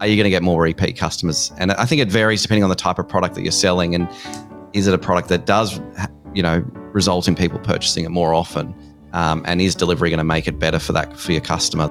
are you going to get more repeat customers? And I think it varies depending on the type of product that you're selling. And is it a product that does, you know, result in people purchasing it more often? Um, and is delivery going to make it better for that for your customer?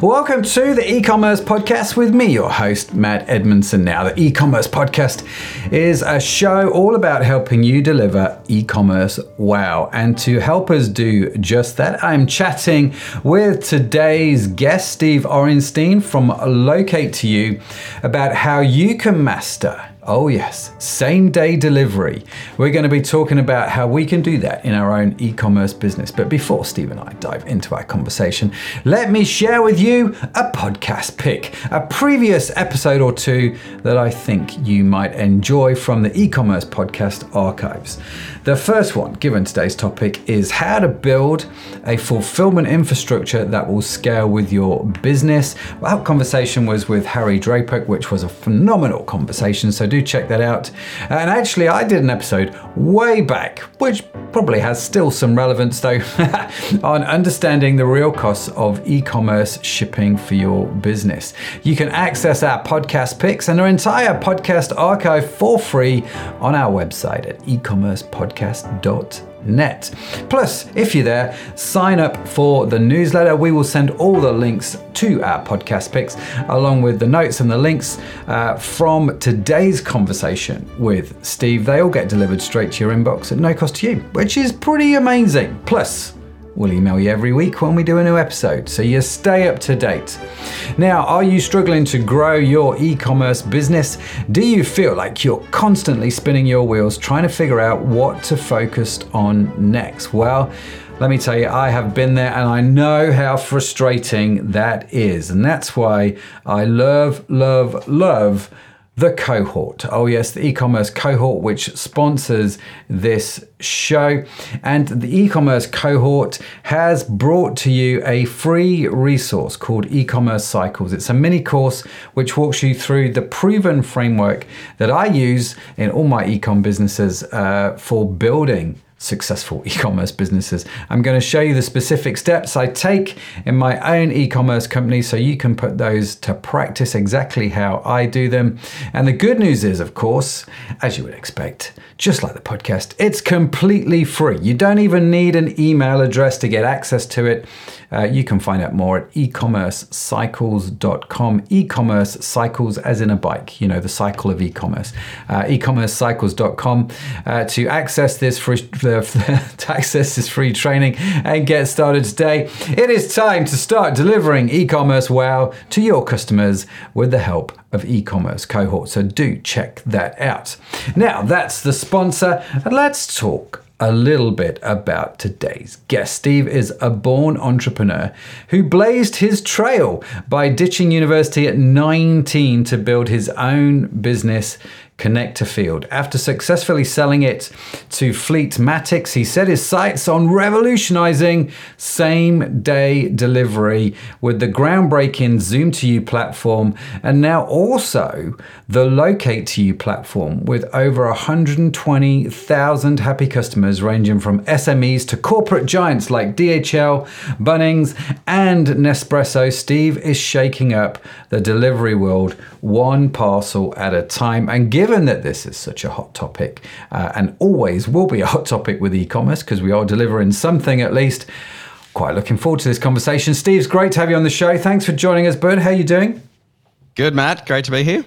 Welcome to the e-commerce podcast with me, your host, Matt Edmondson. Now, the e-commerce podcast is a show all about helping you deliver e-commerce wow. And to help us do just that, I'm chatting with today's guest, Steve Orenstein from Locate2u, about how you can master Oh, yes, same day delivery. We're going to be talking about how we can do that in our own e commerce business. But before Steve and I dive into our conversation, let me share with you a podcast pick, a previous episode or two that I think you might enjoy from the e commerce podcast archives. The first one, given today's topic, is how to build a fulfillment infrastructure that will scale with your business. That conversation was with Harry Draper, which was a phenomenal conversation. So do check that out. And actually, I did an episode way back, which probably has still some relevance though, on understanding the real costs of e commerce shipping for your business. You can access our podcast picks and our entire podcast archive for free on our website at ecommercepodcast.com podcast.net. Plus, if you're there, sign up for the newsletter. We will send all the links to our podcast picks, along with the notes and the links uh, from today's conversation with Steve. They all get delivered straight to your inbox at no cost to you, which is pretty amazing. Plus, We'll email you every week when we do a new episode, so you stay up to date. Now, are you struggling to grow your e commerce business? Do you feel like you're constantly spinning your wheels trying to figure out what to focus on next? Well, let me tell you, I have been there and I know how frustrating that is. And that's why I love, love, love the cohort. Oh, yes, the e commerce cohort, which sponsors this show. And the e commerce cohort has brought to you a free resource called E Commerce Cycles. It's a mini course which walks you through the proven framework that I use in all my e com businesses uh, for building successful e commerce businesses. I'm going to show you the specific steps I take in my own e commerce company so you can put those to practice exactly how I do them. And the good news is, of course, as you would expect, just like the podcast, it's completely free. You don't even need an email address to get access to it. Uh, you can find out more at ecommercecycles.com. E-commerce cycles as in a bike, you know, the cycle of e-commerce. Uh, ecommercecycles.com uh, to access this free to access this free training and get started today. It is time to start delivering e-commerce wow to your customers with the help of e-commerce cohort. So do check that out. Now that's the sponsor. Let's talk a little bit about today's guest. Steve is a born entrepreneur who blazed his trail by ditching university at 19 to build his own business Connect2Field. After successfully selling it to Fleetmatics, he set his sights on revolutionizing same day delivery with the groundbreaking Zoom2u platform and now also the Locate2u platform with over 120,000 happy customers ranging from SMEs to corporate giants like DHL, Bunnings, and Nespresso. Steve is shaking up the delivery world one parcel at a time and given given that this is such a hot topic uh, and always will be a hot topic with e commerce because we are delivering something at least, quite looking forward to this conversation. Steve's great to have you on the show. Thanks for joining us, Bud. How are you doing? Good, Matt. Great to be here.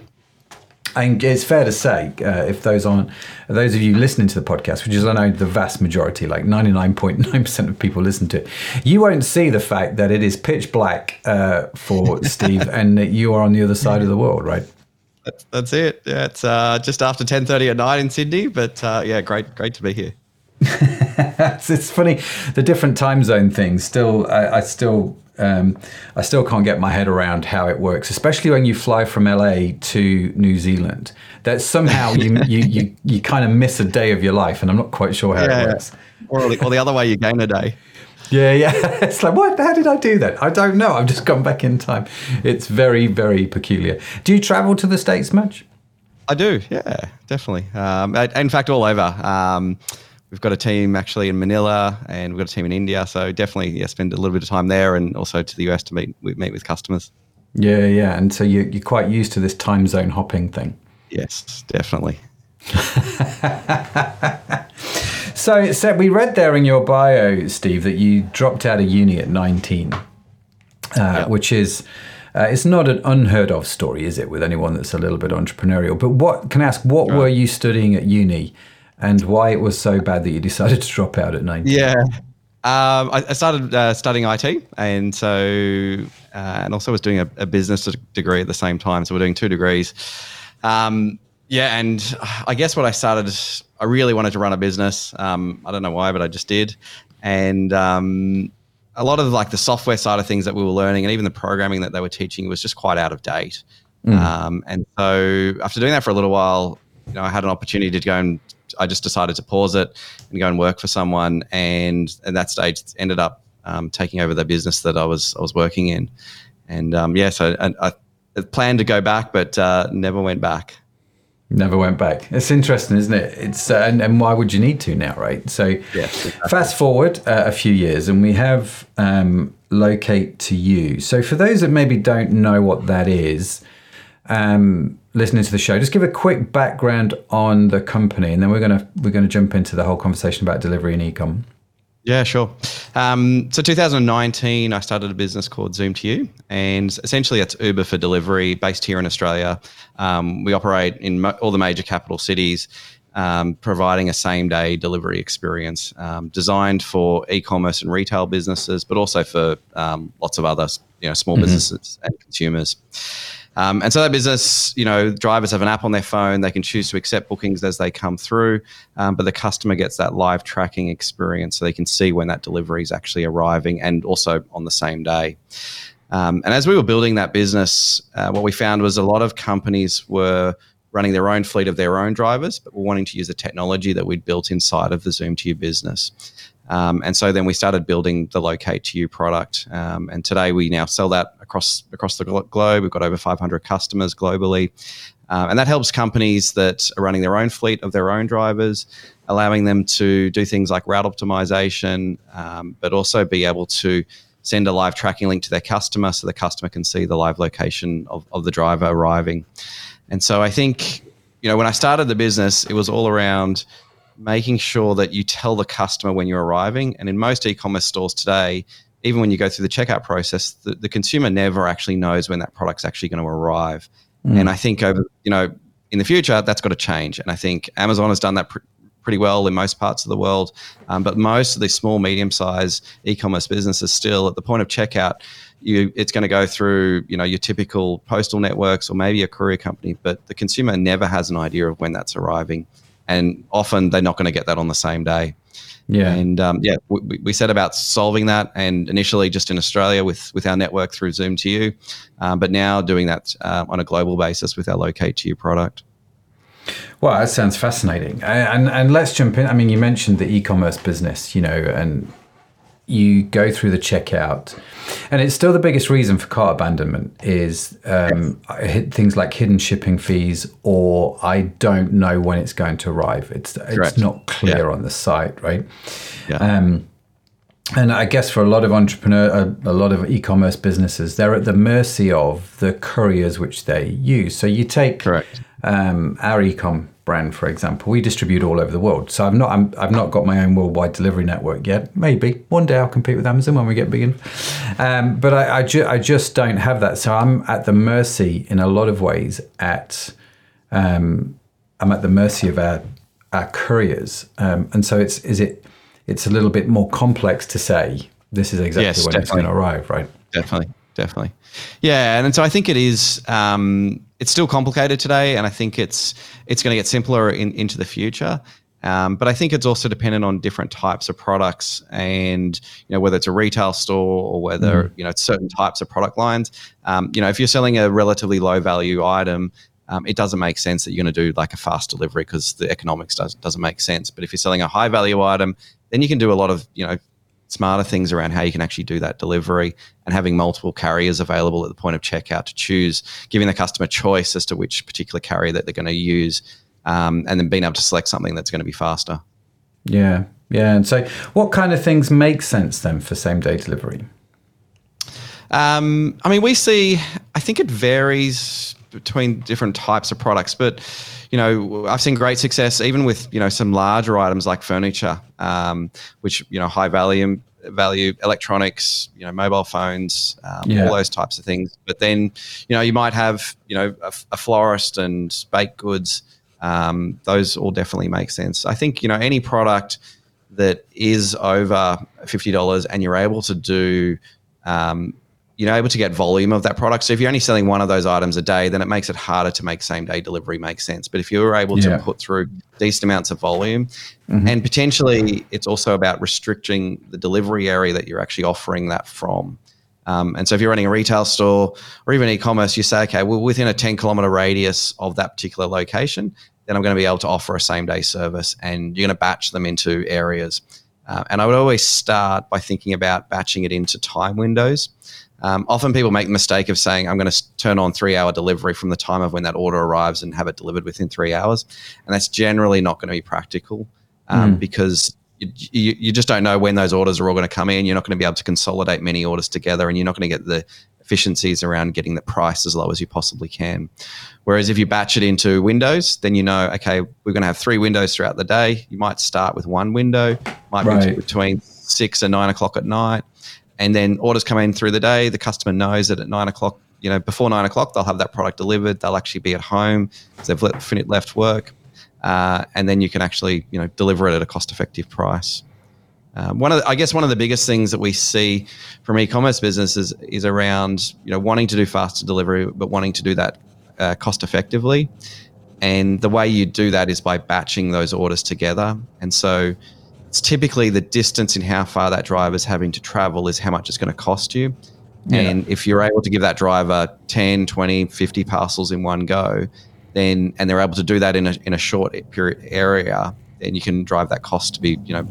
And it's fair to say, uh, if those aren't those of you listening to the podcast, which is I know the vast majority, like ninety nine point nine percent of people listen to it, you won't see the fact that it is pitch black uh, for Steve, and that you are on the other side of the world, right? That's, that's it. Yeah, it's uh, just after ten thirty at night in Sydney, but uh, yeah, great, great to be here. it's, it's, funny the different time zone things. Still, I, I still um, I still can't get my head around how it works, especially when you fly from LA to New Zealand. That somehow you, you, you, you kind of miss a day of your life, and I'm not quite sure how yeah, it works. Or, or the other way, you gain a day. Yeah, yeah. It's like, what? How did I do that? I don't know. I've just gone back in time. It's very, very peculiar. Do you travel to the States much? I do, yeah, definitely. Um, in fact, all over. Um, we've got a team actually in Manila, and we've got a team in India. So definitely, yeah, spend a little bit of time there, and also to the US to meet meet with customers. Yeah, yeah, and so you, you're quite used to this time zone hopping thing. Yes, definitely. so it we read there in your bio, Steve, that you dropped out of uni at 19, uh, yep. which is. Uh, it's not an unheard of story, is it, with anyone that's a little bit entrepreneurial? But what can I ask? What right. were you studying at uni, and why it was so bad that you decided to drop out at nineteen? Yeah, um, I, I, started uh, studying IT, and so uh, and also was doing a, a, business degree at the same time. So we're doing two degrees. Um, yeah, and I guess what I started, I really wanted to run a business. Um, I don't know why, but I just did, and um, a lot of like the software side of things that we were learning, and even the programming that they were teaching was just quite out of date. Mm. Um, and so after doing that for a little while, you know, I had an opportunity to go and I just decided to pause it and go and work for someone. And at that stage, ended up um, taking over the business that I was I was working in. And um, yeah, so I, I, planned to go back, but uh, never went back. Never went back. It's interesting, isn't it? It's uh, and, and, why would you need to now, right? So, yeah, fast forward uh, a few years, and we have um, Locate2u. So, for those that maybe don't know what that is, um, listening to the show, just give a quick background on the company, and then we're gonna we're gonna jump into the whole conversation about delivery and ecom. Yeah, sure. Um, so 2019, I started a business called Zoom2u, and essentially it's Uber for delivery, based here in Australia. Um, we operate in mo- all the major capital cities, um, providing a same day delivery experience um, designed for e-commerce and retail businesses, but also for um, lots of other you know small mm-hmm. businesses and consumers. Um, and so that business, you know, drivers have an app on their phone. They can choose to accept bookings as they come through, um, but the customer gets that live tracking experience so they can see when that delivery is actually arriving and also on the same day. Um, and as we were building that business, uh, what we found was a lot of companies were running their own fleet of their own drivers, but were wanting to use the technology that we'd built inside of the Zoom2u business. Um, and so then we started building the Locate2u product. Um, and today we now sell that across across the globe. We've got over 500 customers globally. Um, and that helps companies that are running their own fleet of their own drivers, allowing them to do things like route optimization, um, but also be able to send a live tracking link to their customer so the customer can see the live location of, of the driver arriving. And so I think, you know, when I started the business, it was all around making sure that you tell the customer when you're arriving. And in most e-commerce stores today, even when you go through the checkout process, the, the consumer never actually knows when that product's actually going to arrive. Mm. And I think over, you know, in the future, that's got to change. And I think Amazon has done that pr- pretty well in most parts of the world. Um, but most of the small, medium sized e commerce businesses still at the point of checkout, you, it's going to go through you know your typical postal networks or maybe a courier company, but the consumer never has an idea of when that's arriving and often they're not going to get that on the same day. Yeah, and um, yeah, we, we, set about solving that, and initially just in Australia with with our network through Zoom2u, um, but now doing that uh, on a global basis with our Locate2u product. Well, that sounds fascinating, and and let's jump in. I mean, you mentioned the e-commerce business, you know, and you go through the checkout, and it's still the biggest reason for cart abandonment is um, things like hidden shipping fees, or I don't know when it's going to arrive. It's it's not clear yeah. on the site, right? Yeah. Um, and I guess for a lot of entrepreneur, a, a, lot of e-commerce businesses, they're at the mercy of the couriers which they use. So you take Um, our e-com brand, for example, we distribute all over the world. So I've not i have not got my own worldwide delivery network yet. Maybe one day I'll compete with Amazon when we get big enough. Um, but I, I, ju- I, just don't have that. So I'm at the mercy in a lot of ways at um, I'm at the mercy of our our couriers. Um, and so it's is it it's a little bit more complex to say this is exactly yes, when definitely. it's going to arrive, right? Definitely, definitely. Yeah, and so I think it is. Um, it's still complicated today, and I think it's it's going to get simpler in, into the future. Um, but I think it's also dependent on different types of products, and you know whether it's a retail store or whether mm. you know it's certain types of product lines. Um, you know, if you're selling a relatively low value item, um, it doesn't make sense that you're going to do like a fast delivery because the economics does, doesn't make sense. But if you're selling a high value item, then you can do a lot of you know smarter things around how you can actually do that delivery and having multiple carriers available at the point of checkout to choose, giving the customer choice as to which particular carrier that they're going to use, um, and then being able to select something that's going to be faster. Yeah, yeah. And so, what kind of things make sense then for same day delivery? Um, I mean, we see. I think it varies between different types of products, but you know, I've seen great success even with you know some larger items like furniture, um, which you know high value value electronics, you know, mobile phones, um, yeah. all those types of things. But then, you know, you might have, you know, a, a florist and baked goods. Um, those all definitely make sense. I think, you know, any product that is over $50 and you're able to do um, you know able to get volume of that product. So if you're only selling one of those items a day, then it makes it harder to make same day delivery make sense. But if you're able yeah. to put through decent amounts of volume, mm-hmm. and potentially it's also about restricting the delivery area that you're actually offering that from. Um, and so if you're running a retail store or even e-commerce, you say, okay, well, within a 10 kilometer radius of that particular location, then I'm going to be able to offer a same day service, and you're going to batch them into areas. Uh, and I would always start by thinking about batching it into time windows. Um, often people make the mistake of saying, I'm going to turn on three hour delivery from the time of when that order arrives and have it delivered within three hours. And that's generally not going to be practical um, mm. because you, you, you, just don't know when those orders are all going to come in. You're not going to be able to consolidate many orders together and you're not going to get the efficiencies around getting the price as low as you possibly can. Whereas if you batch it into windows, then you know, okay, we're going to have three windows throughout the day. You might start with one window, might right. be between six and nine o'clock at night and then orders come in through the day. The customer knows that at nine o'clock, you know, before nine o'clock, they'll have that product delivered. They'll actually be at home because they've left, left work, uh, and then you can actually, you know, deliver it at a cost-effective price. Um, one of, the, I guess, one of the biggest things that we see from e-commerce businesses is around, you know, wanting to do faster delivery, but wanting to do that uh, cost-effectively. And the way you do that is by batching those orders together. And so, it's typically the distance and how far that driver is having to travel is how much it's going to cost you. Yeah. And if you're able to give that driver 10, 20, 50 parcels in one go, then and they're able to do that in a, in a short period area, then you can drive that cost to be, you know,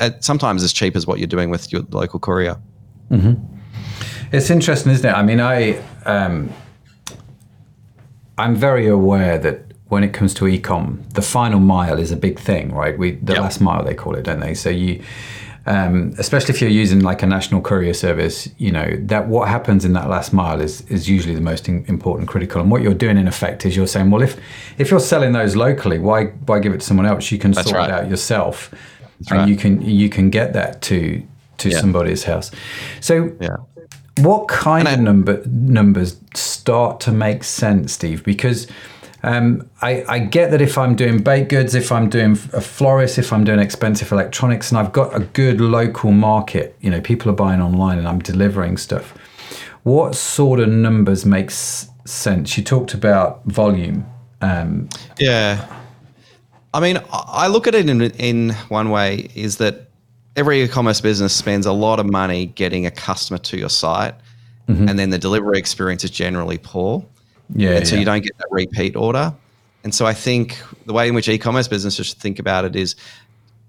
at, sometimes as cheap as what you're doing with your local courier. Mm-hmm. It's interesting, isn't it? I mean, I um, I'm very aware that when it comes to ecom, the final mile is a big thing, right? We the yep. last mile they call it, don't they? So you, um, especially if you're using like a national courier service, you know that what happens in that last mile is is usually the most in, important, critical. And what you're doing in effect is you're saying, well, if if you're selling those locally, why why give it to someone else? You can That's sort right. it out yourself, That's and right. you can you can get that to to yeah. somebody's house. So yeah. What kind of number numbers start to make sense, Steve? Because um, I, I, get that if I'm doing baked goods, if I'm doing a florist, if I'm doing expensive electronics, and I've got a good local market, you know, people are buying online and I'm delivering stuff. What sort of numbers makes sense? You talked about volume. Um, yeah. I mean, I look at it in, in one way is that every e-commerce business spends a lot of money getting a customer to your site, mm-hmm. and then the delivery experience is generally poor. Yeah. And so yeah. you don't get that repeat order. And so I think the way in which e-commerce businesses should think about it is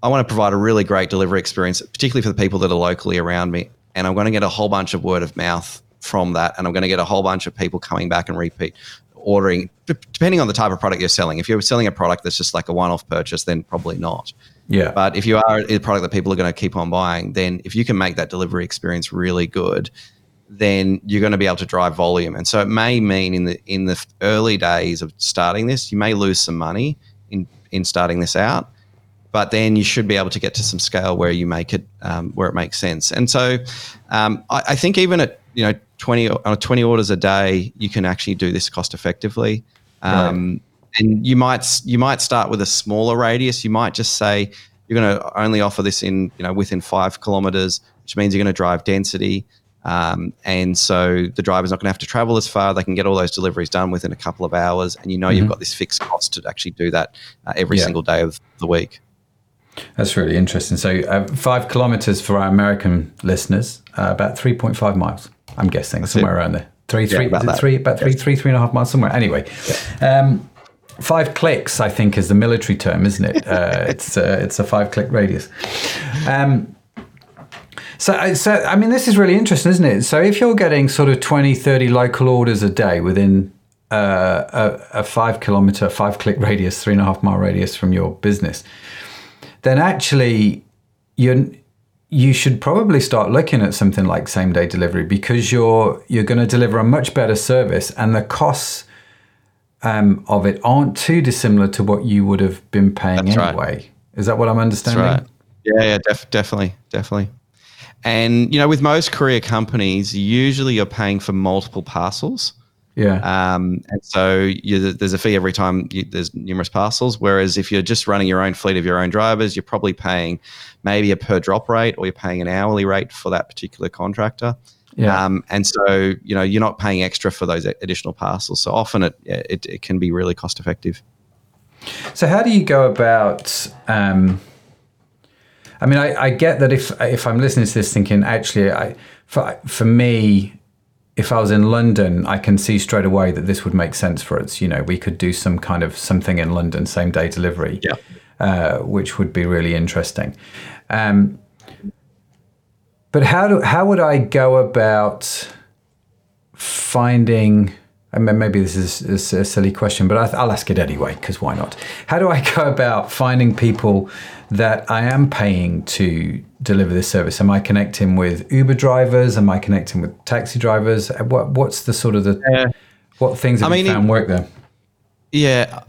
I want to provide a really great delivery experience, particularly for the people that are locally around me. And I'm going to get a whole bunch of word of mouth from that. And I'm going to get a whole bunch of people coming back and repeat ordering, depending on the type of product you're selling. If you're selling a product that's just like a one off purchase, then probably not. Yeah. But if you are a product that people are going to keep on buying, then if you can make that delivery experience really good, then you're going to be able to drive volume. And so it may mean in the in the early days of starting this, you may lose some money in in starting this out, but then you should be able to get to some scale where you make it um, where it makes sense. And so um, I, I, think even at you know 20 uh, 20 orders a day, you can actually do this cost effectively. Um, right. And you might you might start with a smaller radius. You might just say you're going to only offer this in you know within five kilometers, which means you're going to drive density. Um, and so the driver's not going to have to travel as far. They can get all those deliveries done within a couple of hours. And you know mm-hmm. you've got this fixed cost to actually do that uh, every yeah. single day of the week. That's really interesting. So, uh, five kilometers for our American listeners, uh, about 3.5 miles, I'm guessing, That's somewhere it. around there. Three, three, yeah, about, three, about three, yes. three, three and a half miles, somewhere. Anyway, yeah. um, five clicks, I think, is the military term, isn't it? Uh, it's, uh, it's a five click radius. Um, so, so I mean, this is really interesting, isn't it? So, if you're getting sort of 20, 30 local orders a day within uh, a, a, five kilometer, five click radius, three and a half mile radius from your business, then actually you you should probably start looking at something like same day delivery because you're you're going to deliver a much better service and the costs um, of it aren't too dissimilar to what you would have been paying That's anyway. right. Is that what I'm understanding? Right. Yeah, yeah, def- definitely, definitely. And you know, with most courier companies, usually you're paying for multiple parcels. Yeah. Um, and so you, there's a fee every time you, there's numerous parcels. Whereas if you're just running your own fleet of your own drivers, you're probably paying maybe a per drop rate or you're paying an hourly rate for that particular contractor. Yeah. Um, and so you know you're not paying extra for those additional parcels. So often it it, it can be really cost effective. So how do you go about? Um, I mean, I, I get that if if I'm listening to this, thinking actually, I for for me, if I was in London, I can see straight away that this would make sense for us. You know, we could do some kind of something in London, same day delivery, Yeah. uh, which would be really interesting. Um, but how do how would I go about finding? I mean, maybe this is, is a silly question, but I, I'll ask it anyway because why not? How do I go about finding people that I am paying to deliver this service? Am I connecting with Uber drivers? Am I connecting with taxi drivers? What what's the sort of the Yeah. what things have I you mean, found in- work there? Yeah.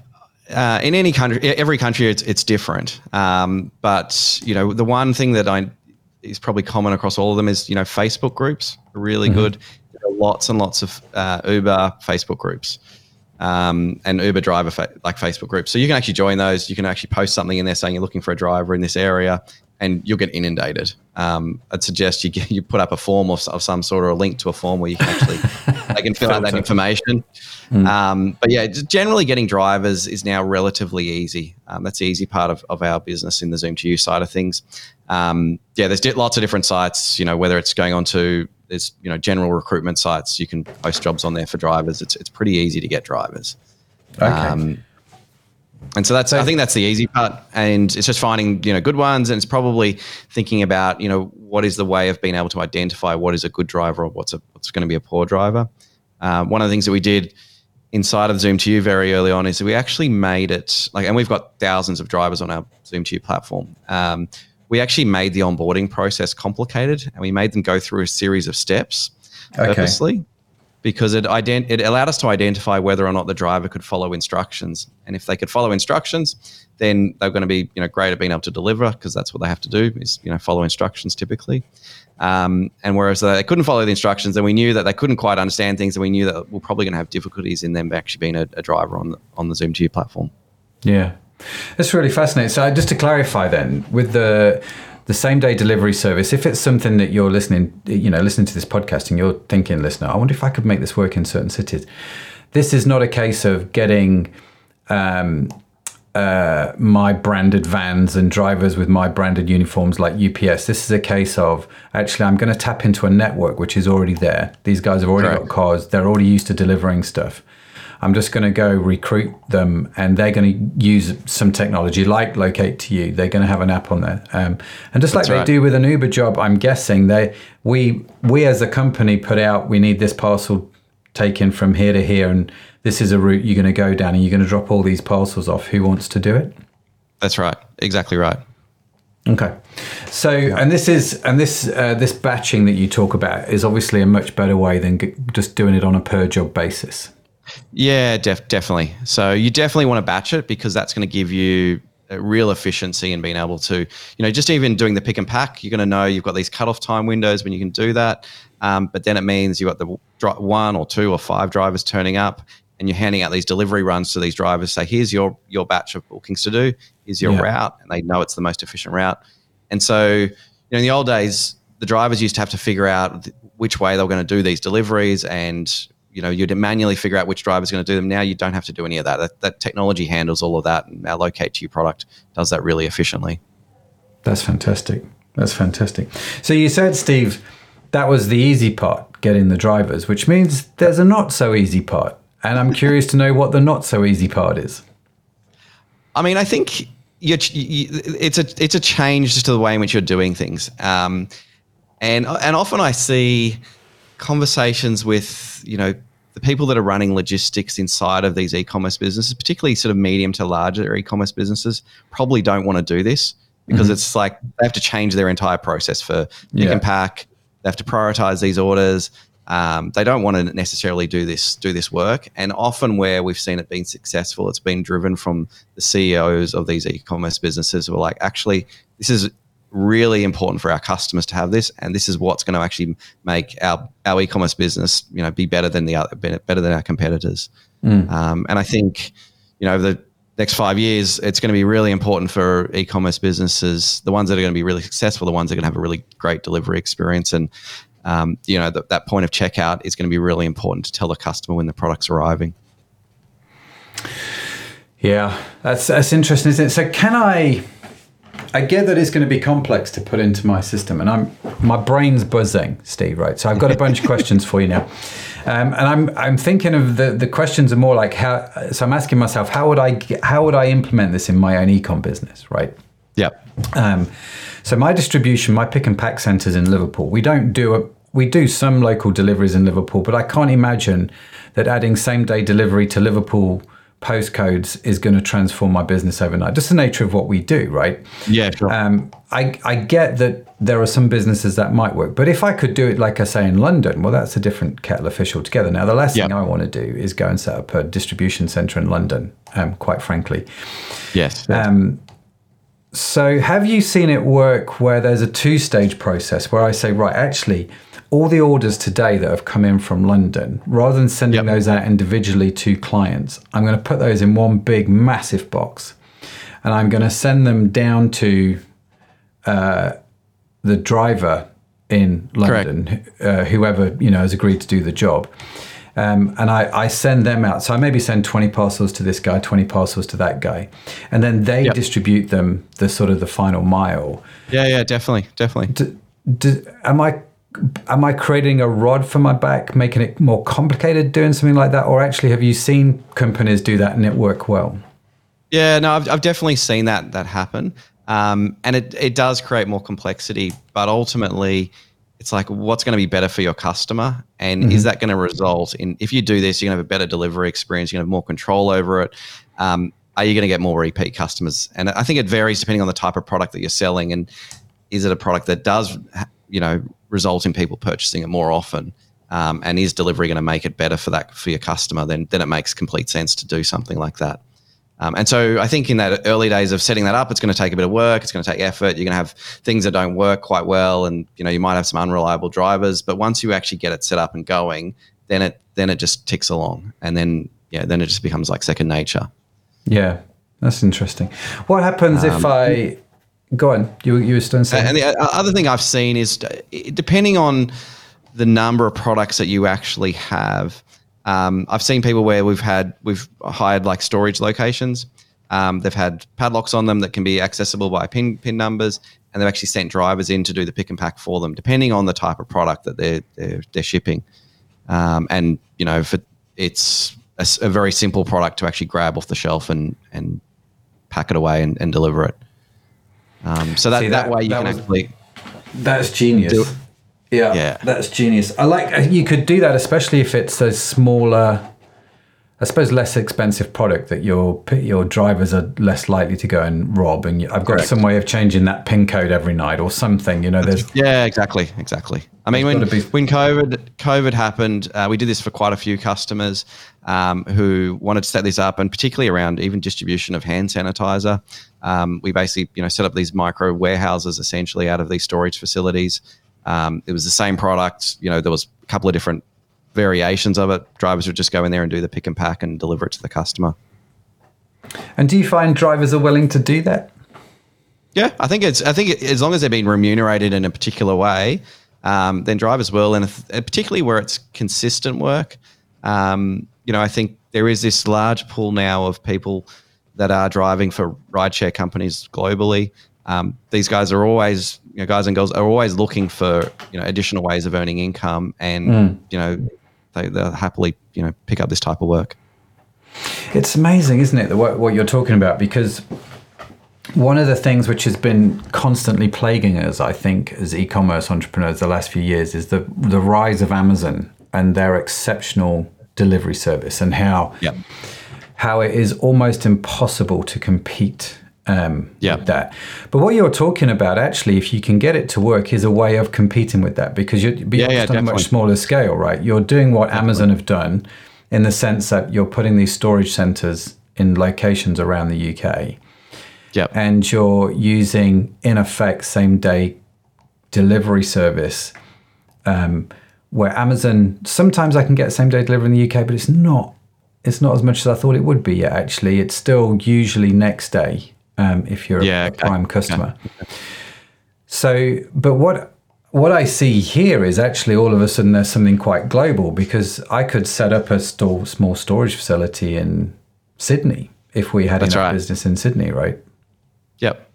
Uh, in any country, every country, it's it's different. Um, but you know, the one thing that I is probably common across all of them is you know Facebook groups are really good. There are lots and lots of uh, Uber Facebook groups um, and Uber driver fa- like Facebook groups. So you can actually join those. You can actually post something in there saying you're looking for a driver in this area, and you'll get inundated. Um, I'd suggest you get, you put up a form of, of some sort or a link to a form where you can actually they can fill out that information. Um, but yeah, generally getting drivers is now relatively easy. Um, that's the easy part of, of our business in the Zoom2u side of things. Um, yeah, there's lots of different sites. You know, whether it's going on to there's you know general recruitment sites, you can post jobs on there for drivers. It's it's pretty easy to get drivers. Okay. Um, and so that's I think that's the easy part, and it's just finding you know good ones, and it's probably thinking about you know what is the way of being able to identify what is a good driver or what's a what's going to be a poor driver. Um, one of the things that we did inside of Zoom2u very early on is we actually made it like, and we've got thousands of drivers on our Zoom2u platform. Um, we actually made the onboarding process complicated, and we made them go through a series of steps Okay. purposely because it ident- it allowed us to identify whether or not the driver could follow instructions. And if they could follow instructions, then they're going to be you know great at being able to deliver because that's what they have to do is you know follow instructions typically. Um, and whereas they couldn't follow the instructions, then we knew that they couldn't quite understand things, and we knew that we're probably going to have difficulties in them actually being a, a driver on the, on the Zoom2u platform. Yeah, that's really fascinating. So just to clarify, then, with the the same day delivery service, if it's something that you're listening, you know, listening to this podcast and you're thinking, listener, I wonder if I could make this work in certain cities. This is not a case of getting um, uh, my branded vans and drivers with my branded uniforms like UPS. This is a case of actually, I'm going to tap into a network which is already there. These guys have already Correct. got cars. They're already used to delivering stuff. I'm just going to go recruit them, and they're going to use some technology like Locate2u. They're going to have an app on there, um, and just like That's they right. do with an Uber job, I'm guessing they we we as a company put out we need this parcel taken from here to here, and this is a route you're going to go down, and you're going to drop all these parcels off. Who wants to do it? That's right, exactly right. Okay, so and this is and this uh, this batching that you talk about is obviously a much better way than g- just doing it on a per job basis. Yeah, def- definitely. So you definitely want to batch it because that's going to give you a real efficiency in being able to, you know, just even doing the pick and pack, you're going to know you've got these cutoff time windows when you can do that. Um, but then it means you've got the dri- one or two or five drivers turning up and you're handing out these delivery runs to these drivers. Say, here's your, your batch of bookings to do. Here's your Yeah. route. And they know it's the most efficient route. And so, you know, in the old days, the drivers used to have to figure out th- which way they were going to do these deliveries and you know you'd manually figure out which driver's going to do them now you don't have to do any of that. that that technology handles all of that and our Locate2u product does that really efficiently That's fantastic. That's fantastic. So you said, Steve, that was the easy part, getting the drivers, which means there's a not so easy part. And I'm curious to know what the not so easy part is. I mean, I think you're, it's a it's a change to the way in which you're doing things, um, and and often I see conversations with you know the people that are running logistics inside of these e-commerce businesses, particularly sort of medium to larger e-commerce businesses, probably don't want to do this. because mm-hmm. it's like they have to change their entire process for pick yeah. and pack. They have to prioritize these orders. Um, they don't want to necessarily do this do this work. And often, where we've seen it being successful, it's been driven from the CEOs of these e-commerce businesses who are like, actually, this is really important for our customers to have this, and this is what's going to actually make our our e-commerce business, you know, be better than the other, better than our competitors. Mm. Um, and I think, you know, the next five years, it's going to be really important for e-commerce businesses, the ones that are going to be really successful, the ones that are going to have a really great delivery experience, and um, you know, th- that point of checkout is going to be really important to tell the customer when the product's arriving. Yeah, that's that's interesting, isn't it? So can I? I get that it's going to be complex to put into my system, and I'm my brain's buzzing, Steve. Right, so I've got a bunch of questions for you now, um, and I'm I'm thinking of the the questions are more like how. So I'm asking myself, how would I how would I implement this in my own ecom business, right? Yeah. Um, so my distribution, my pick and pack centers in Liverpool, we don't do a we do some local deliveries in Liverpool, but I can't imagine that adding same day delivery to Liverpool postcodes is going to transform my business overnight. Just the nature of what we do, right? Yeah, sure. Um, I, I get that there are some businesses that might work, but if I could do it, like I say, in London, well, that's a different kettle of fish altogether. Now, the last thing I want to do is go and set up a distribution center in London, um, quite frankly. Yes. yes. Um, so, have you seen it work where there's a two stage process where I say, right, actually, all the orders today that have come in from London, rather than sending yep. those out individually to clients, I'm going to put those in one big, massive box, and I'm going to send them down to uh, the driver in London, uh, whoever you know has agreed to do the job. Um, and I, I, send them out. So I maybe send 20 parcels to this guy, 20 parcels to that guy. And then they yep. distribute them the sort of the final mile. Yeah, yeah, definitely, definitely. Do, do, am I am I creating a rod for my back, making it more complicated doing something like that? Or actually, have you seen companies do that and it work well? Yeah, no, I've, I've definitely seen that that happen. Um, and it, it does create more complexity, but ultimately, it's like what's going to be better for your customer and mm-hmm. is that going to result in if you do this you're going to have a better delivery experience you're going to have more control over it um, are you going to get more repeat customers and i think it varies depending on the type of product that you're selling and is it a product that does you know result in people purchasing it more often um, and is delivery going to make it better for that for your customer then then it makes complete sense to do something like that um, and so I think in that early days of setting that up, it's going to take a bit of work. It's going to take effort. You're going to have things that don't work quite well, and you know you might have some unreliable drivers. But once you actually get it set up and going, then it then it just ticks along, and then yeah, then it just becomes like second nature. Yeah, that's interesting. What happens um, if I go on? You you were still saying. And the other thing I've seen is depending on the number of products that you actually have um, I've seen people where we've had we've hired like storage locations. Um, they've had padlocks on them that can be accessible by pin pin numbers, and they've actually sent drivers in to do the pick and pack for them, depending on the type of product that they're they're, they're shipping. Um, and you know, for it's a, a, very simple product to actually grab off the shelf and and pack it away and, and deliver it. Um, so that, See, that, that way you that can was, actually that's genius. Yeah, yeah, that's genius. I like uh, you could do that, especially if it's a smaller, I suppose, less expensive product that your your drivers are less likely to go and rob. And I've got Correct. some way of changing that pin code every night or something. You know, there's yeah, exactly, exactly. I mean, when be- when COVID COVID happened, uh, we did this for quite a few customers um, who wanted to set this up, and particularly around even distribution of hand sanitizer. Um, we basically, you know, set up these micro warehouses essentially out of these storage facilities. Um, it was the same product. You know, there was a couple of different variations of it. Drivers would just go in there and do the pick and pack and deliver it to the customer. And do you find drivers are willing to do that? Yeah, I think it's. I think as long as they're being remunerated in a particular way, um, then drivers will, and if, particularly where it's consistent work. Um, you know, I think there is this large pool now of people that are driving for rideshare companies globally. Um, these guys are always you know, guys and girls are always looking for you know additional ways of earning income, and mm. you know they they happily you know pick up this type of work. It's amazing, isn't it, what, what you're talking about? Because one of the things which has been constantly plaguing us, I think, as e-commerce entrepreneurs the last few years, is the the rise of Amazon and their exceptional delivery service, and how yep. how it is almost impossible to compete um, Yeah. with that. But what you're talking about, actually, if you can get it to work, is a way of competing with that because you're, Yeah, you're yeah, just on a much smaller scale, right? You're doing what Amazon have done in the sense that you're putting these storage centers in locations around the UK Yep. and you're using, in effect, same day delivery service. Um, where Amazon sometimes I can get same day delivery in the UK, but it's not it's not as much as I thought it would be yet. Actually, it's still usually next day um, if you're Yeah, a, a okay. prime customer. So, but what what I see here is actually all of a sudden there's something quite global because I could set up a store, small storage facility in Sydney if we had That's enough right. business in Sydney, right? Yep.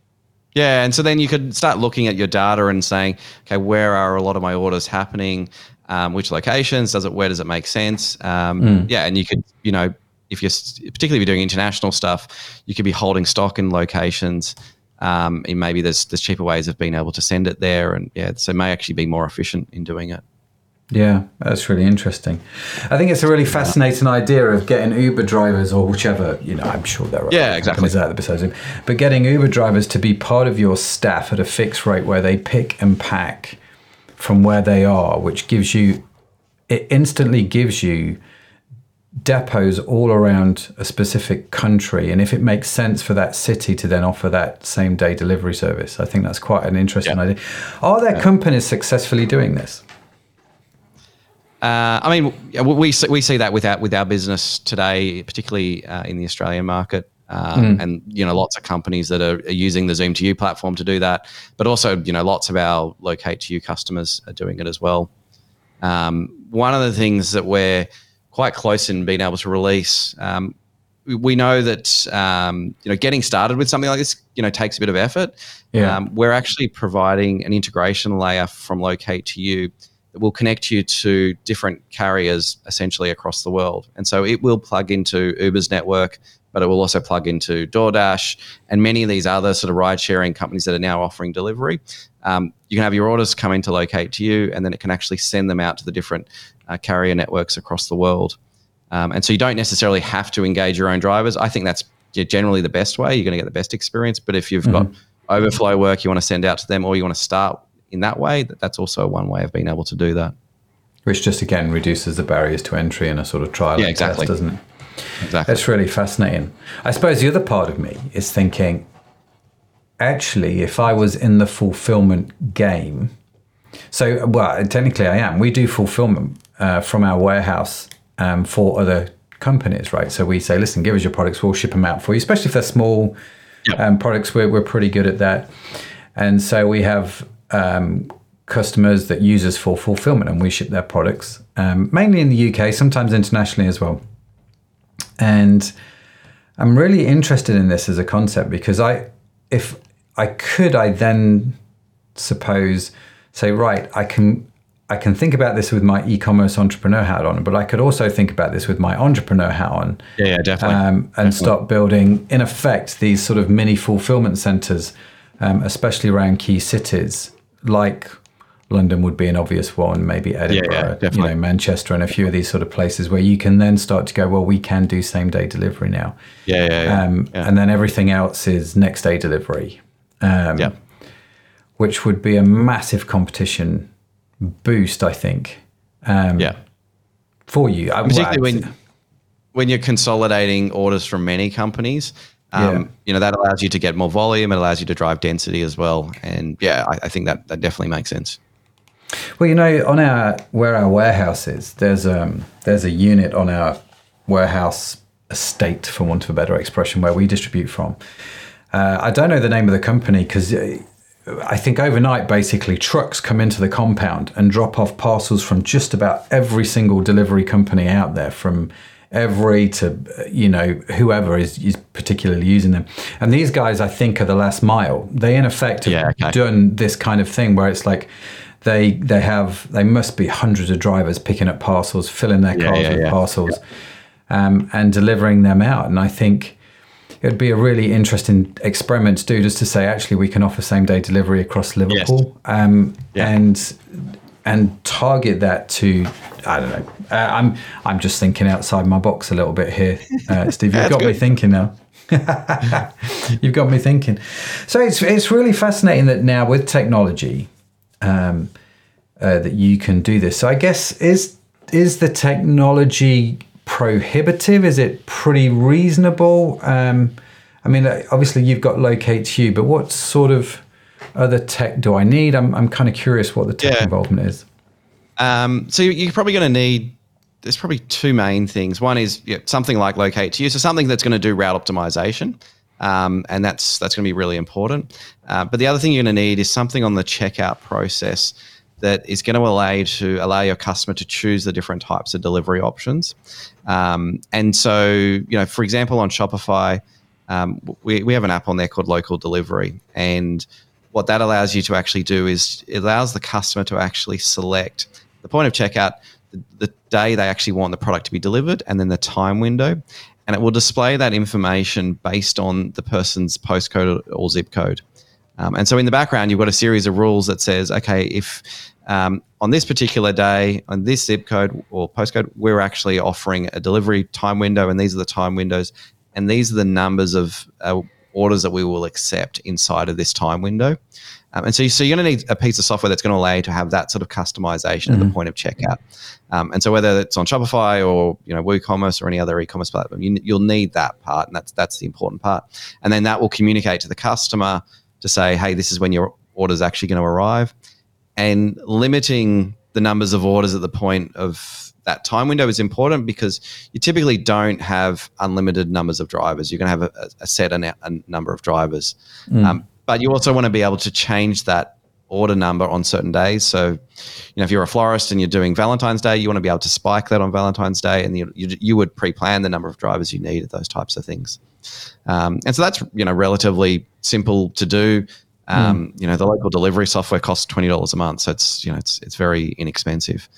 Yeah, and so then you could start looking at your data and saying, okay, where are a lot of my orders happening? Um, which locations? Does it? Where does it make sense? Um, Yeah, and you could, you know, if you're particularly if you're doing international stuff, you could be holding stock in locations. Um, and maybe there's there's cheaper ways of being able to send it there, and yeah, so it may actually be more efficient in doing it. Yeah, that's really interesting. I think it's a really fascinating idea of getting Uber drivers or whichever, you know, I'm sure there are Yeah, exactly. out there besides Uber, but getting Uber drivers to be part of your staff at a fixed rate where they pick and pack from where they are, which gives you, it instantly gives you depots all around a specific country. And if it makes sense for that city to then offer that same day delivery service, I think that's quite an interesting Yeah. idea. Are there companies successfully doing this? Uh, I mean, we we see, we see that with our with our business today, particularly uh, in the Australian market, um, and you know, lots of companies that are, are using the Zoom2u platform to do that, but also you know, lots of our Locate2u customers are doing it as well. Um, one of the things that we're quite close in being able to release. Um, we- know that um, you know getting started with something like this you know takes a bit of effort. Yeah. Um, we're actually providing an integration layer from Locate2u that will connect you to different carriers essentially across the world. And so it will plug into Uber's network, but it will also plug into DoorDash and many of these other sort of ride sharing companies that are now offering delivery. Um, you can have your orders come in to Locate2u, and then it can actually send them out to the different uh, carrier networks across the world. Um, and so you don't necessarily have to engage your own drivers. I think that's generally the best way. You're going to get the best experience. But if you've got overflow work you want to send out to them, or you want to start in that way, that- that's also one way of being able to do that. Which just again reduces the barriers to entry in a sort of trial Yeah, and test, exactly. doesn't it? Exactly. That's really fascinating. I suppose the other part of me is thinking, actually, if I was in the fulfillment game, so well, technically I am. We do fulfillment uh, from our warehouse um, for other companies, right? So we say, listen, give us your products, we'll ship them out for you, especially if they're small Yep. um, products. We're, we're pretty good at that. And so we have um, customers that use us for fulfillment and we ship their products, um, mainly in the UK, sometimes internationally as well. And I'm really interested in this as a concept because I, if I could, I then suppose say, right, I can, I can think about this with my e-commerce entrepreneur hat on, but I could also think about this with my entrepreneur hat on, yeah, yeah, definitely. um, and start building, in effect, these sort of mini fulfillment centers, um, especially around key cities like London would be an obvious one, maybe Edinburgh, you know, Manchester, and a few of these sort of places where you can then start to go, well, we can do same day delivery now, yeah, yeah, yeah. um, yeah. and then everything else is next day delivery, um, yeah. which would be a massive competition boost, I think, um, yeah. for you. I- particularly well, when when you're consolidating orders from many companies. Um, Yeah. You know that allows you to get more volume. It allows you to drive density as well. And yeah, I, I think that that definitely makes sense. Well, you know, on our where our warehouse is, there's um there's a unit on our warehouse estate, for want of a better expression, where we distribute from. Uh, I don't know the name of the company because I think overnight, basically, trucks come into the compound and drop off parcels from just about every single delivery company out there, from every to uh, you know whoever is, is particularly using them. And these guys, I think, are the last mile. They in effect have Yeah, okay. done this kind of thing where it's like they they have they must be hundreds of drivers picking up parcels, filling their cars yeah, with yeah. parcels, um, and delivering them out. And I think it would be a really interesting experiment to do, just to say actually we can offer same day delivery across Liverpool, um, Yeah. and and target that to I don't know. Uh, I'm I'm just thinking outside my box a little bit here, uh, Steve. You've got me thinking now. You've got me thinking. So it's it's really fascinating that now with technology, um, uh, that you can do this. So I guess is is the technology prohibitive? Is it pretty reasonable? Um, I mean, obviously you've got Locate2u, but what sort of other tech do I need? I'm I'm kind of curious what the tech Yeah. involvement is. Um, so you're probably going to need. There's probably two main things. One is yeah, something like Locate2u, so something that's going to do route optimization, um, and that's that's going to be really important. Uh, but the other thing you're going to need is something on the checkout process that is going to allow you to allow your customer to choose the different types of delivery options. Um, and so, you know, for example, on Shopify, um, we, we have an app on there called Local Delivery, and what that allows you to actually do is it allows the customer to actually select the point of checkout, the, the day they actually want the product to be delivered, and then the time window. And it will display that information based on the person's postcode or zip code. Um, and so in the background, you've got a series of rules that says, okay, if um, on this particular day, on this zip code or postcode, we're actually offering a delivery time window, and these are the time windows, and these are the numbers of uh, orders that we will accept inside of this time window. Um, and so, so you're going to need a piece of software that's going to allow you to have that sort of customization at the point of checkout. Um, and so, whether it's on Shopify or you know WooCommerce or any other e-commerce platform, you, you'll need that part, and that's that's the important part. And then that will communicate to the customer to say, hey, this is when your order is actually going to arrive, and limiting the numbers of orders at the point of that time window is important because you typically don't have unlimited numbers of drivers. You're going to have a, a set a, a number of drivers, um, but you also want to be able to change that order number on certain days. So, you know, if you're a florist and you're doing Valentine's Day, you want to be able to spike that on Valentine's Day, and you you, you would pre-plan the number of drivers you need at those types of things. Um, and so that's you know relatively simple to do. Um, You know, the local delivery software costs twenty dollars a month, so it's you know it's it's very inexpensive.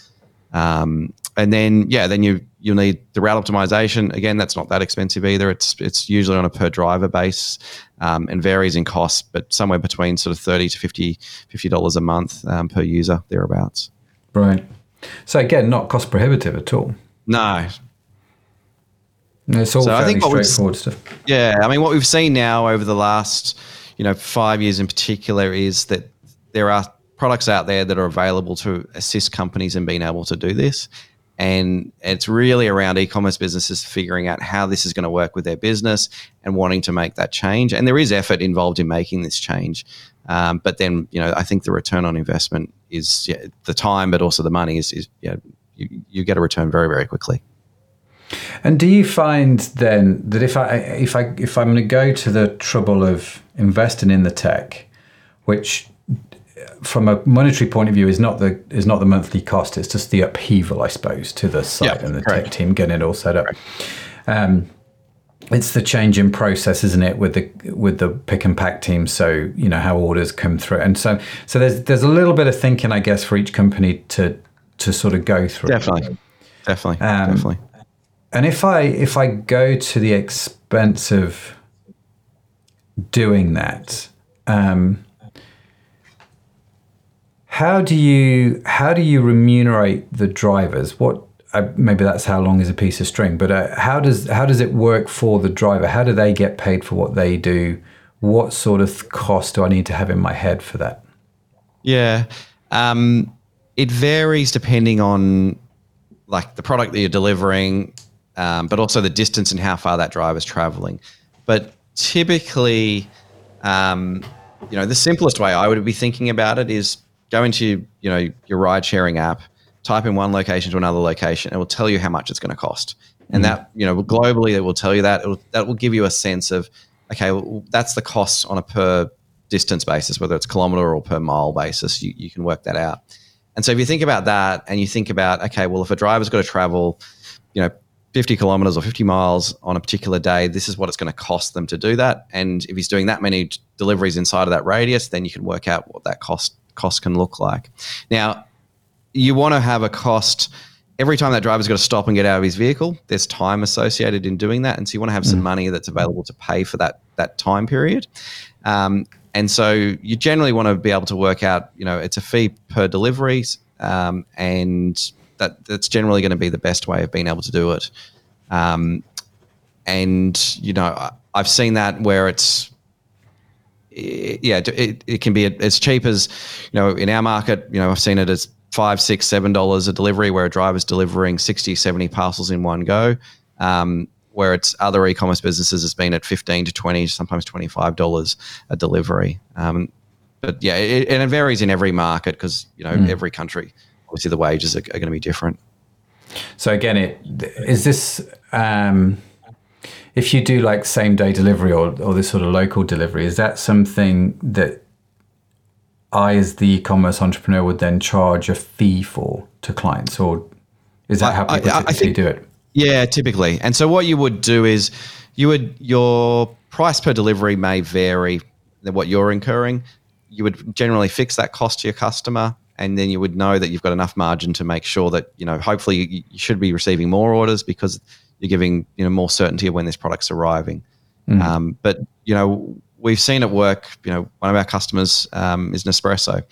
Um, and then yeah, then you you'll need the route optimization. Again, that's not that expensive either. It's it's usually on a per driver base um, and varies in cost, but somewhere between sort of thirty to 50 dollars a month um, per user thereabouts. Right. So again, not cost prohibitive at all. No, It's all So I fairly think what we've- straightforward stuff. Yeah, I mean, what we've seen now over the last, you know, five years in particular is that there are products out there that are available to assist companies in being able to do this. And it's really around e-commerce businesses figuring out how this is going to work with their business and wanting to make that change. And there is effort involved in making this change. Um, but then, you know, I think the return on investment is yeah, the time, but also the money is, is you, you, you get a return very, very quickly. And do you find then that if I if I if I'm going to go to the trouble of investing in the tech, which from a monetary point of view is not the is not the monthly cost, it's just the upheaval, I suppose, to the site Yeah, and the correct. tech team getting it all set up. Um, it's the change in process, isn't it, with the with the pick and pack team? So you know how orders come through, and so so there's there's a little bit of thinking, I guess, for each company to to sort of go through. Definitely. Definitely. Um, definitely. And if I if I go to the expense of doing that, um, how do you how do you remunerate the drivers? What uh, maybe that's how long is a piece of string, but uh, how does how does it work for the driver? How do they get paid for what they do? What sort of cost do I need to have in my head for that? Yeah. Um, it varies depending on like the product that you're delivering, um, but also the distance and how far that driver's traveling. But typically, um, you know, the simplest way I would be thinking about it is go into, you know, your ride sharing app, type in one location to another location, and it will tell you how much it's going to cost. And mm-hmm. that, you know, globally, it will tell you that. It'll, that will give you a sense of, okay, well, that's the cost on a per distance basis, whether it's kilometer or per mile basis, you, you can work that out. And so if you think about that and you think about, okay, well, if a driver's got to travel, you know, 50 kilometers or 50 miles on a particular day, this is what it's going to cost them to do that. And if he's doing that many deliveries inside of that radius, then you can work out what that cost cost can look like. Now, you want to have a cost every time that driver's got to stop and get out of his vehicle. There's time associated in doing that, and so you want to have some money that's available to pay for that that time period. Um, and so you generally want to be able to work out, you know, it's a fee per delivery, um, and that that's generally going to be the best way of being able to do it. Um, and you know, I've seen that where it's yeah, it, it can be as cheap as you know in our market. You know, I've seen it as five, six, seven dollars a delivery, where a driver's delivering 60, 70 parcels in one go. Um, where it's other e-commerce businesses has been at 15 to 20 sometimes $25 a delivery um, but yeah it, and it varies in every market because you know mm. every country obviously the wages are, are going to be different so again it is this um, if you do like same day delivery or, or this sort of local delivery is that something that i as the e-commerce entrepreneur would then charge a fee for to clients or is that how people I, I, I think, do it yeah, typically. And so what you would do is you would your price per delivery may vary than what you're incurring. You would generally fix that cost to your customer and then you would know that you've got enough margin to make sure that, you know, hopefully you, you should be receiving more orders because you're giving, you know, more certainty of when this product's arriving. Mm. Um, but, you know, we've seen it work. You know, one of our customers um, is Nespresso.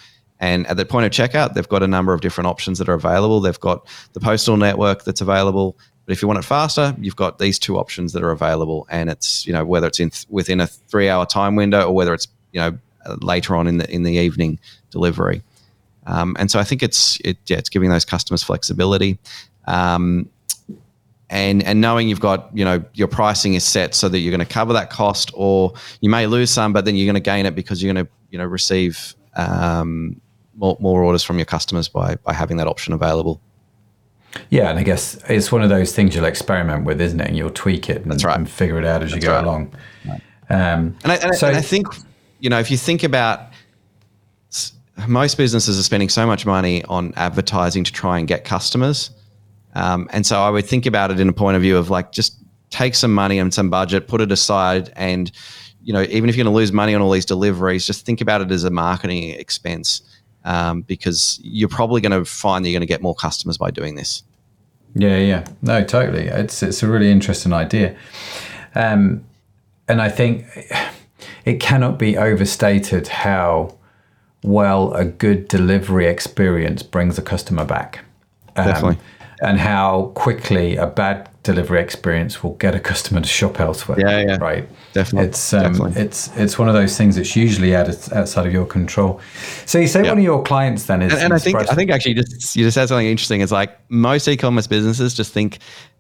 And at the point of checkout, they've got a number of different options that are available. They've got the postal network that's available. But if you want it faster, you've got these two options that are available, and it's you know whether it's in th- within a three hour time window or whether it's you know later on in the in the evening delivery. Um, and so I think it's it, yeah, it's giving those customers flexibility. Um, and and knowing you've got you know your pricing is set so that you're going to cover that cost, or you may lose some, but then you're going to gain it because you're going to you know receive um, more, more orders from your customers by by having that option available. Yeah, and I guess it's one of those things you'll experiment with, isn't it? And you'll tweak it and, right. and figure it out as That's you go right. along. Right. Um, and, I, and, so, and I think, you know, if you think about most businesses are spending so much money on advertising to try and get customers. Um, and so I would think about it in a point of view of like just take some money and some budget, put it aside, and you know even if you're going to lose money on all these deliveries, just think about it as a marketing expense um, because you're probably going to find that you're going to get more customers by doing this. Yeah, yeah, no, totally. It's it's a really interesting idea, um, and I think it cannot be overstated how well a good delivery experience brings a customer back. Um, Definitely and how quickly a bad delivery experience will get a customer to shop elsewhere. Yeah, yeah, right. Definitely, it's um, definitely. it's it's one of those things that's usually out of, outside of your control. So you say one of your clients then is, and, and I think I think actually just you just said something interesting. It's like most e-commerce businesses just think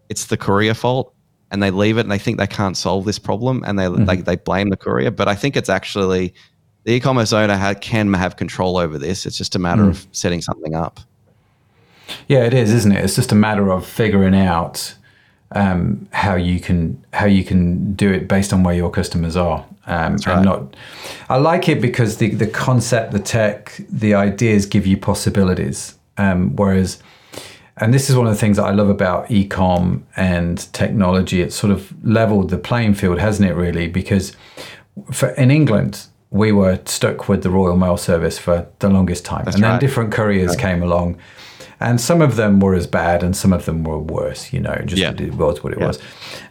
it's the courier fault and they leave it and they think they can't solve this problem and they mm-hmm. they, they blame the courier. But I think it's actually the e-commerce owner ha- can have control over this. It's just a matter mm. of setting something up. Yeah, it is, isn't it? It's just a matter of figuring out um, how you can how you can do it based on where your customers are. Um, right. And not, I like it because the the concept, the tech, the ideas give you possibilities. Um, whereas, and this is one of the things that I love about ecom and technology. It's sort of leveled the playing field, hasn't it? Really, because for in England, we were stuck with the Royal Mail Service for the longest time, That's and right. then different couriers right. came along and some of them were as bad and some of them were worse you know just yeah. it was what it yeah. was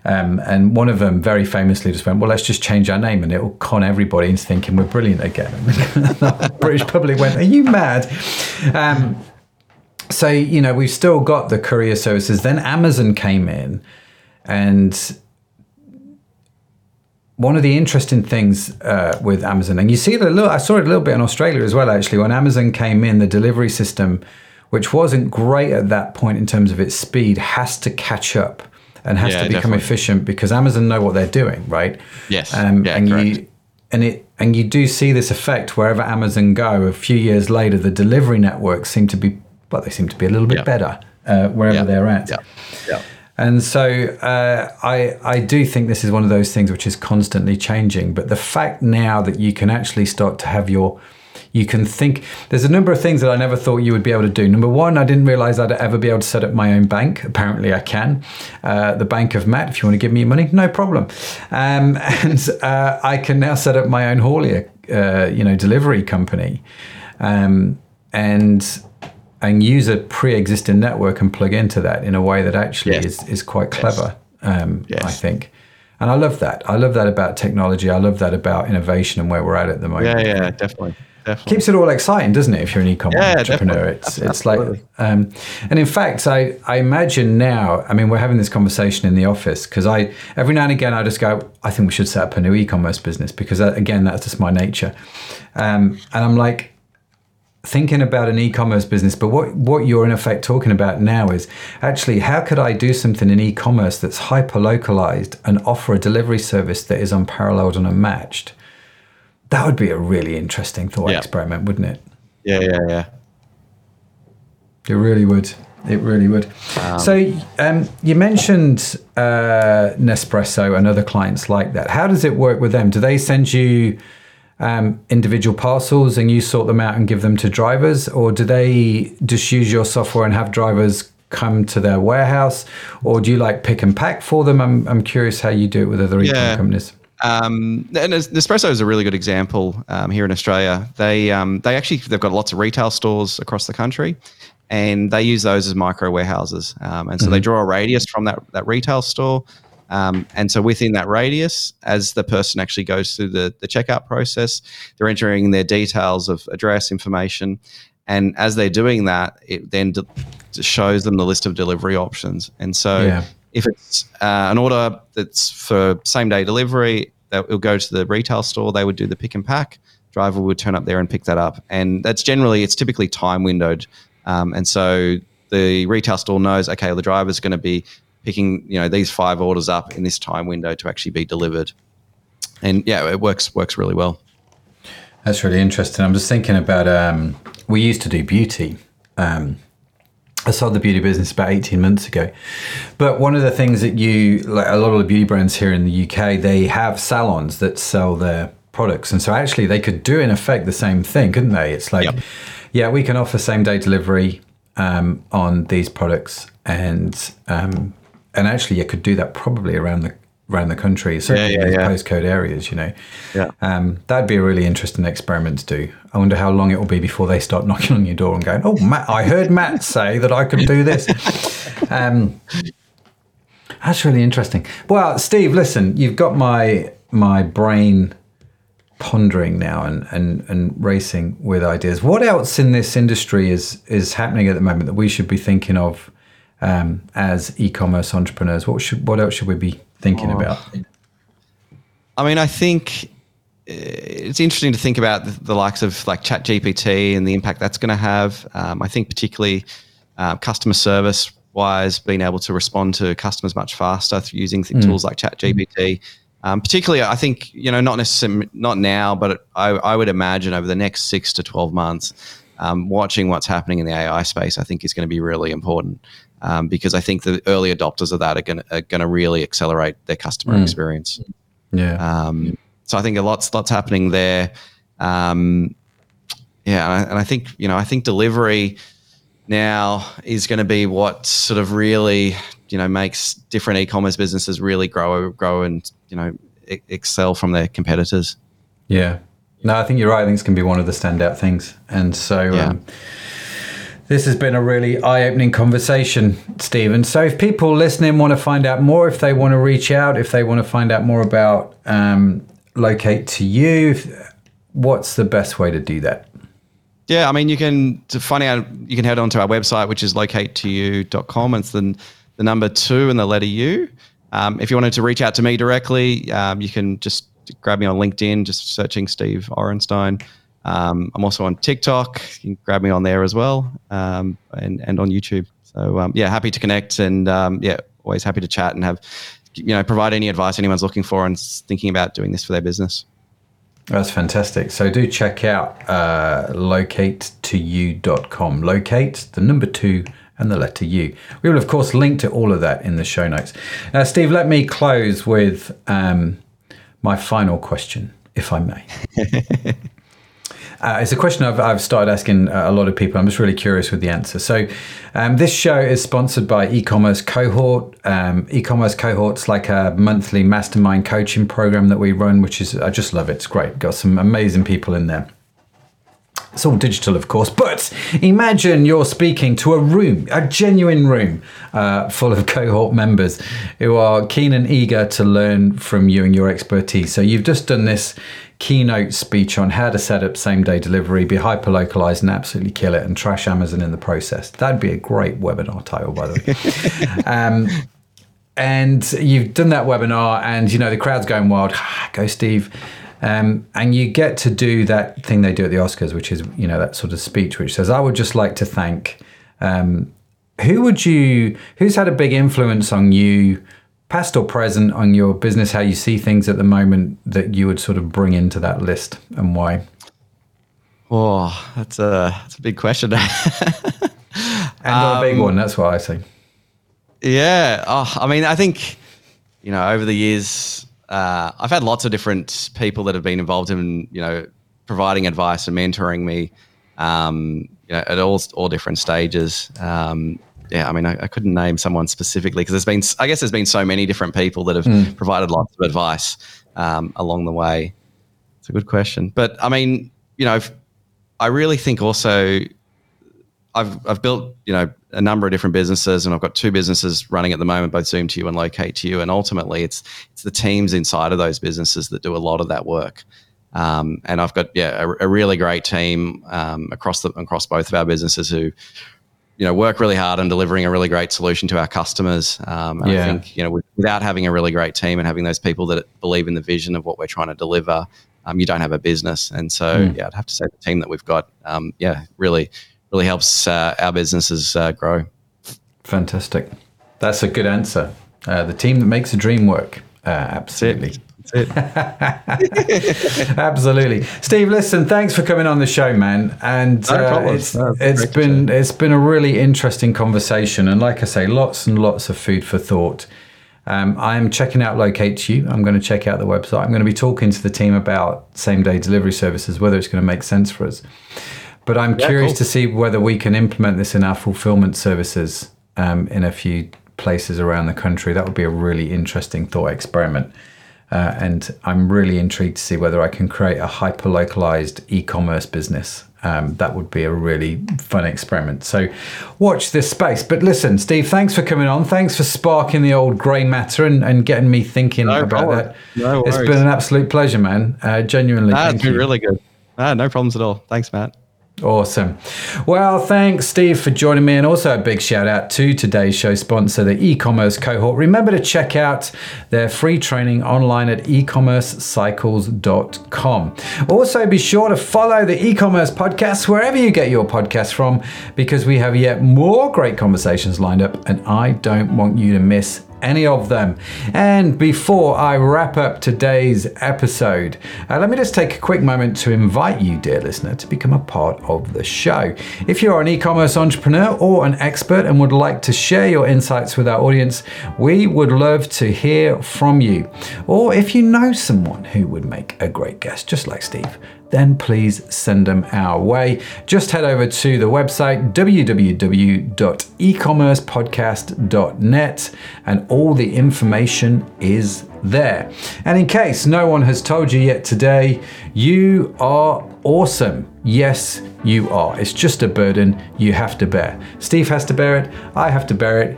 um, and one of them very famously just went well let's just change our name and it'll con everybody into thinking we're brilliant again the british public went are you mad um, so you know we've still got the courier services then amazon came in and one of the interesting things uh, with Amazon, and you see it a little, I saw it a little bit in Australia as well, actually. When Amazon came in, the delivery system which wasn't great at that point in terms of its speed, has to catch up and has yeah, to become definitely. efficient because Amazon know what they're doing, right? Yes. Um, yeah, and correct. you and it and you do see this effect wherever Amazon go. A few years later, the delivery networks seem to be well, they seem to be a little bit better uh, wherever they're at. Yeah. Yeah. And so uh, I I do think this is one of those things which is constantly changing. But the fact now that you can actually start to have your you can think there's a number of things that I never thought you would be able to do. Number one, I didn't realize I'd ever be able to set up my own bank. Apparently, I can. Uh, the Bank of Matt, if you want to give me money, no problem. Um, and uh, I can now set up my own haulier, uh, you know, delivery company, um, and and use a pre-existing network and plug into that in a way that actually yes. is is quite clever. Yes. Um, yes. I think. And I love that. I love that about technology. I love that about innovation and where we're at at the moment. Yeah, yeah, definitely. Definitely. keeps it all exciting, doesn't it? If you're an e-commerce Yeah, entrepreneur, definitely. it's it's like, um, and in fact, I I imagine now. I mean, we're having this conversation in the office because I every now and again I just go, I think we should set up a new e-commerce business because uh, again, that's just my nature, um, and I'm like thinking about an e-commerce business but what what you're in effect talking about now is actually how could I do something in e-commerce that's hyper localized and offer a delivery service that is unparalleled and unmatched that would be a really interesting thought Yeah. experiment wouldn't it Yeah, yeah, yeah. it really would it really would so um, you mentioned uh, Nespresso and other clients like that how does it work with them do they send you um, individual parcels and you sort them out and give them to drivers, or do they just use your software and have drivers come to their warehouse, or do you like pick and pack for them? I'm, I'm curious how you do it with other e-com companies. Um, and Nes- Nespresso is a really good example um, here in Australia. They um, they actually they've got lots of retail stores across the country, and they use those as micro warehouses. Um, and so they draw a radius from that that retail store, um, and so within that radius, as the person actually goes through the the checkout process, they're entering their details of address information, and as they're doing that, it then de- shows them the list of delivery options. And so Yeah. If it's uh, an order that's for same day delivery, that will go to the retail store. They would do the pick and pack. Driver would turn up there and pick that up, and that's generally it's typically time windowed, um, and so the retail store knows okay, well, the driver's going to be picking you know these five orders up in this time window to actually be delivered, and yeah, it works works really well. That's really interesting. I'm just thinking about um, we used to do beauty. Um, I sold the beauty business about 18 months ago. But one of the things that you, like a lot of the beauty brands here in the UK, they have salons that sell their products. And so actually they could do in effect the same thing, couldn't they? It's like, Yep. yeah, we can offer same day delivery um, on these products. And um, and actually you could do that probably around the around the country, certainly yeah, in yeah. postcode areas, you know. Yeah. Um, that'd be a really interesting experiment to do. I wonder how long it will be before they start knocking on your door and going, "Oh, Matt, I heard Matt say that I could do this." Um, that's really interesting. Well, Steve, listen, you've got my my brain pondering now and, and, and racing with ideas. What else in this industry is is happening at the moment that we should be thinking of um, as e-commerce entrepreneurs? What should what else should we be thinking about? I mean, I think uh, it's interesting to think about the, the likes of like ChatGPT and the impact that's going to have. Um, I think particularly uh, customer service wise, being able to respond to customers much faster through using th- tools like ChatGPT. Um, particularly, I think you know not necessarily not now, but I, I would imagine over the next six to twelve months, um, watching what's happening in the AI space, I think is going to be really important um, because I think the early adopters of that are going to are going to really accelerate their customer experience. Yeah. Um, so I think a lot's lots happening there. Um, yeah, and I, and I think you know I think delivery now is going to be what sort of really you know makes different e-commerce businesses really grow grow and you know e- excel from their competitors. Yeah. No, I think you're right. I think it's going to be one of the standout things. And so Yeah. This has been a really eye opening conversation, Stephen. So if people listening want to find out more, if they want to reach out, if they want to find out more about um, Locate2u, what's the best way to do that? Yeah, I mean, you can to find out. You can head on to our website, which is locate2u.com. It's the the number two and the letter U. Um, if you wanted to reach out to me directly, um, you can just grab me on LinkedIn, just searching Steve Orenstein. Um, I'm also on TikTok. You can grab me on there as well, um, and and on YouTube. So um, yeah, happy to connect, and um, yeah, always happy to chat and have you know provide any advice anyone's looking for and thinking about doing this for their business. That's fantastic. So do check out uh, locate2u.com. Locate, the number two, and the letter U. We will, of course, link to all of that in the show notes. Now, Steve, let me close with um, my final question, if I may. Uh, it's a question I've, I've started asking uh, a lot of people. I'm just really curious with the answer. So, um, this show is sponsored by e-commerce cohort. Um, e-commerce cohort's like a monthly mastermind coaching program that we run, which is I just love it. It's great. Got some amazing people in there. It's all digital, of course, but imagine you're speaking to a room, a genuine room uh, full of cohort members who are keen and eager to learn from you and your expertise. So you've just done this keynote speech on how to set up same day delivery, be hyper localized and absolutely kill it, and trash Amazon in the process. That'd be a great webinar title, by the way. um, and you've done that webinar, and you know the crowd's going wild. Go, Steve. Um, and you get to do that thing they do at the Oscars, which is you know that sort of speech which says, "I would just like to thank." Um, who would you? Who's had a big influence on you, past or present, on your business? How you see things at the moment that you would sort of bring into that list, and why? Oh, that's a that's a big question. and um, a big one. That's what I say. Yeah. Oh, I mean, I think you know over the years uh, I've had lots of different people that have been involved in, you know, providing advice and mentoring me, um, you know, at all all different stages. Um, yeah, I mean, I, I, couldn't name someone specifically because there's been, I guess, there's been so many different people that have mm. provided lots of advice um, along the way. It's a good question, but I mean, you know, I really think also I've I've built you know a number of different businesses, and I've got two businesses running at the moment, both Zoom2u and Locate2u. And ultimately, it's it's the teams inside of those businesses that do a lot of that work. Um, and I've got yeah a, a really great team um, across the across both of our businesses who you know work really hard on delivering a really great solution to our customers. Um, and yeah. I think you know without having a really great team and having those people that believe in the vision of what we're trying to deliver, um, you don't have a business. And so mm. yeah, I'd have to say the team that we've got, um, yeah, really really helps uh, our businesses uh, grow. Fantastic. That's a good answer. Uh, the team that makes the dream work. Uh, absolutely. Absolutely, Steve. Listen, thanks for coming on the show, man. And uh, it's, no, it's been it's been a really interesting conversation, and like I say, lots and lots of food for thought. Um, I am checking out Locate You. I'm going to check out the website. I'm going to be talking to the team about same day delivery services, whether it's going to make sense for us. But I'm yeah, curious cool. to see whether we can implement this in our fulfillment services um, in a few places around the country. That would be a really interesting thought experiment. Uh, and I'm really intrigued to see whether I can create a hyper localized e commerce business. Um, that would be a really fun experiment. So, watch this space. But listen, Steve, thanks for coming on. Thanks for sparking the old grey matter and, and getting me thinking no about problem. that. No it's been an absolute pleasure, man. Uh, genuinely. It's been you. really good. Ah, no problems at all. Thanks, Matt. Awesome. Well, thanks, Steve, for joining me. And also a big shout out to today's show sponsor, the e commerce cohort. Remember to check out their free training online at ecommercecycles.com. Also, be sure to follow the e commerce podcast wherever you get your podcasts from because we have yet more great conversations lined up, and I don't want you to miss any of them. And before I wrap up today's episode, uh, let me just take a quick moment to invite you, dear listener, to become a part of the show. If you're an e commerce entrepreneur or an expert and would like to share your insights with our audience, we would love to hear from you. Or if you know someone who would make a great guest, just like Steve, then please send them our way. Just head over to the website www.ecommercepodcast.net and all the information is there. And in case no one has told you yet today, you are awesome. Yes, you are. It's just a burden you have to bear. Steve has to bear it, I have to bear it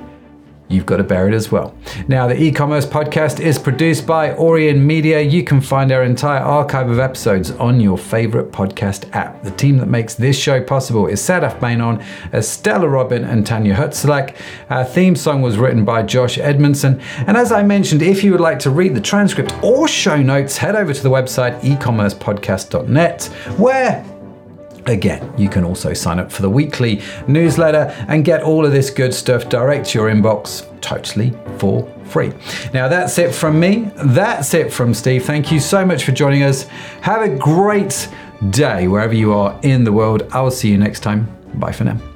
you've got to bear it as well. Now, the e commerce podcast is produced by Orion Media. You can find our entire archive of episodes on your favorite podcast app. The team that makes this show possible is Sadaf Mainon, Estella Robin, and Tanya Hutzelak. Our theme song was written by Josh Edmondson. And as I mentioned, if you would like to read the transcript or show notes, head over to the website ecommercepodcast.net, where Again, you can also sign up for the weekly newsletter and get all of this good stuff direct to your inbox totally for free. Now, that's it from me. That's it from Steve. Thank you so much for joining us. Have a great day wherever you are in the world. I will see you next time. Bye for now.